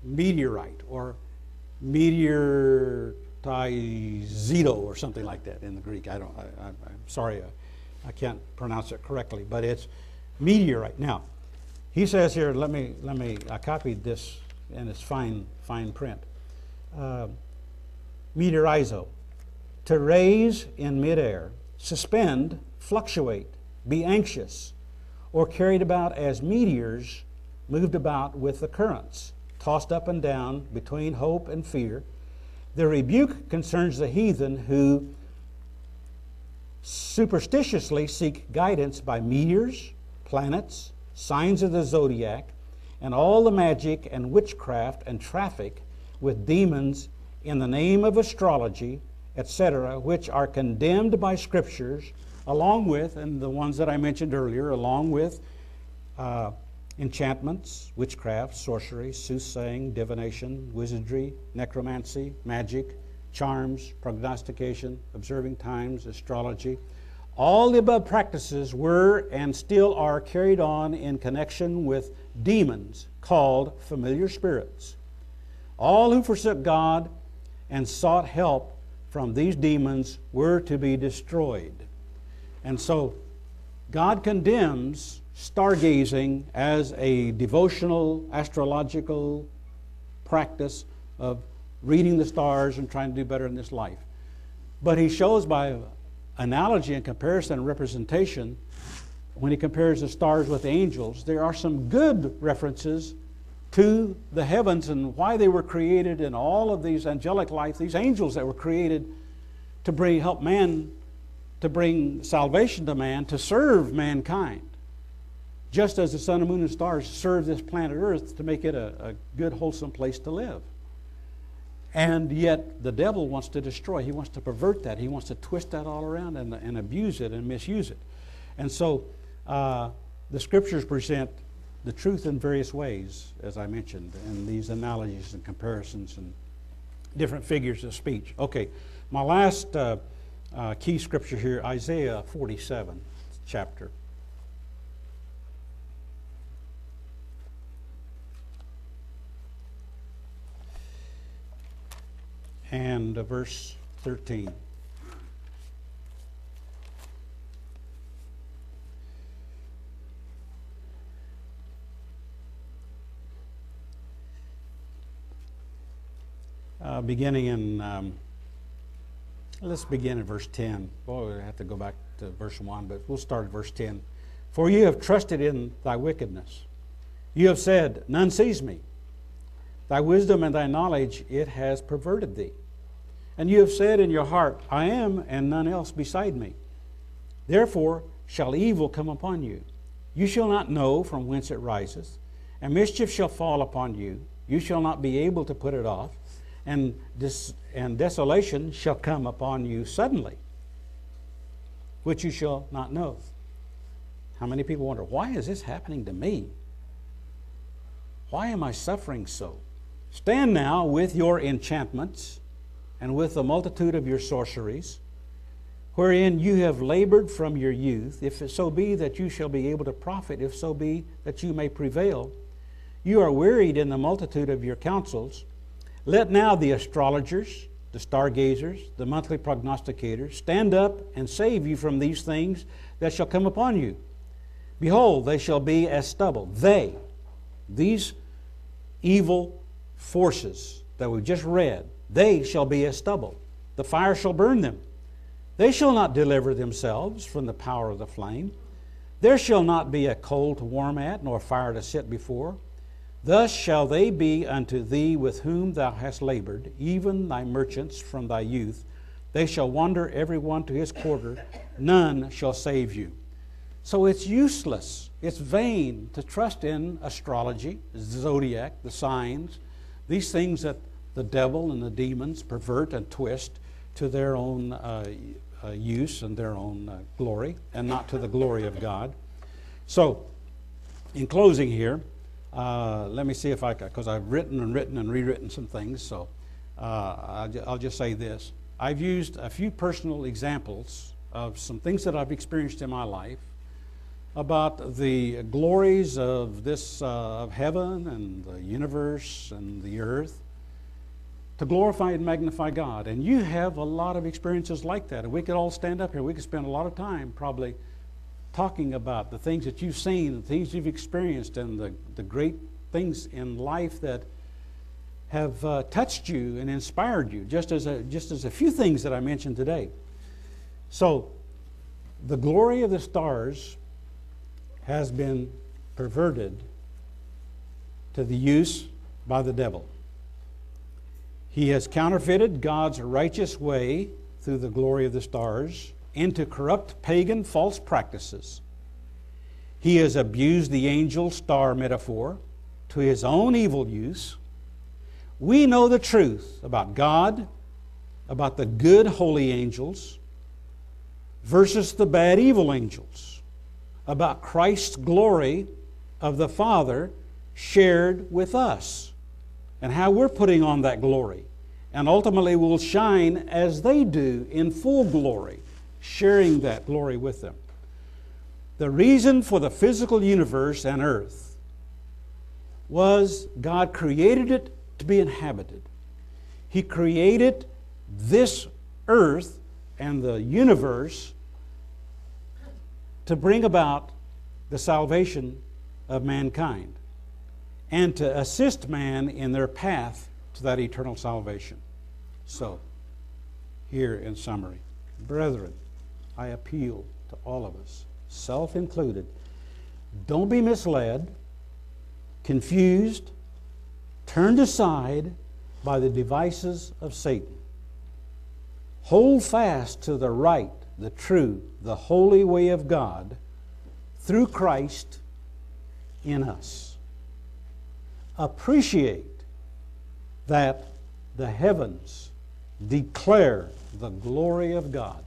B: meteorite or meteoritizo or something like that in the Greek. I don't, I, am sorry, I, I can't pronounce it correctly, but it's meteorite. Now, he says here, let me, let me, I copied this in its fine, fine print. Uh, meteorizo, to raise in midair, suspend, fluctuate, be anxious, or carried about as meteors moved about with the currents, tossed up and down between hope and fear. The rebuke concerns the heathen who superstitiously seek guidance by meteors, planets, signs of the zodiac, and all the magic and witchcraft and traffic with demons in the name of astrology, etc., which are condemned by scriptures along with, and the ones that I mentioned earlier, along with uh, enchantments, witchcraft, sorcery, soothsaying, divination, wizardry, necromancy, magic, charms, prognostication, observing times, astrology. All the above practices were and still are carried on in connection with demons called familiar spirits. All who forsook God and sought help from these demons were to be destroyed. And so God condemns stargazing as a devotional, astrological practice of reading the stars and trying to do better in this life. But he shows by analogy and comparison and representation, when he compares the stars with angels, there are some good references to the heavens and why they were created and all of these angelic life, these angels that were created to bring help man to bring salvation to man, to serve mankind. Just as the sun and moon and stars serve this planet Earth to make it a, a good, wholesome place to live. And yet the devil wants to destroy. He wants to pervert that. He wants to twist that all around and, and abuse it and misuse it. And so uh, the scriptures present the truth in various ways, as I mentioned, in these analogies and comparisons and different figures of speech. Okay, my last uh, uh, key scripture here Isaiah 47 chapter. And uh, verse 13. Uh, beginning in um, Let's begin at verse 10. Boy, we have to go back to verse 1, but we'll start at verse 10. For you have trusted in thy wickedness. You have said, None sees me. Thy wisdom and thy knowledge, it has perverted thee. And you have said in your heart, I am, and none else beside me. Therefore shall evil come upon you. You shall not know from whence it riseth, and mischief shall fall upon you. You shall not be able to put it off and, dis- and desolation shall come upon you suddenly, which you shall not know. How many people wonder, why is this happening to me? Why am I suffering so? Stand now with your enchantments and with the multitude of your sorceries, wherein you have labored from your youth, if it so be that you shall be able to profit, if so be that you may prevail. You are wearied in the multitude of your counsels. Let now the astrologers, the stargazers, the monthly prognosticators stand up and save you from these things that shall come upon you. Behold, they shall be as stubble. They, these evil forces that we just read, they shall be as stubble. The fire shall burn them. They shall not deliver themselves from the power of the flame. There shall not be a coal to warm at, nor fire to sit before. Thus shall they be unto thee with whom thou hast labored, even thy merchants from thy youth. They shall wander every one to his quarter, none shall save you. So it's useless, it's vain to trust in astrology, zodiac, the signs, these things that the devil and the demons pervert and twist to their own uh, uh, use and their own uh, glory, and not to the glory of God. So, in closing here, uh, let me see if I can, because I've written and written and rewritten some things, so uh, I'll, I'll just say this. I've used a few personal examples of some things that I've experienced in my life about the glories of this uh, of heaven and the universe and the earth to glorify and magnify God. And you have a lot of experiences like that. And we could all stand up here. We could spend a lot of time probably talking about the things that you've seen, the things you've experienced, and the, the great things in life that have uh, touched you and inspired you, just as, a, just as a few things that I mentioned today. So, the glory of the stars has been perverted to the use by the devil. He has counterfeited God's righteous way through the glory of the stars into corrupt pagan false practices. He has abused the angel star metaphor to his own evil use. We know the truth about God, about the good holy angels versus the bad evil angels, about Christ's glory of the Father shared with us and how we're putting on that glory. And ultimately we'll shine as they do in full glory, sharing that glory with them. The reason for the physical universe and earth was God created it to be inhabited. He created this earth and the universe to bring about the salvation of mankind and to assist man in their path to that eternal salvation. So, here in summary, brethren, I appeal to all of us, self included, don't be misled, confused, turned aside by the devices of Satan. Hold fast to the right, the true, the holy way of God through Christ in us appreciate that the heavens declare the glory of God.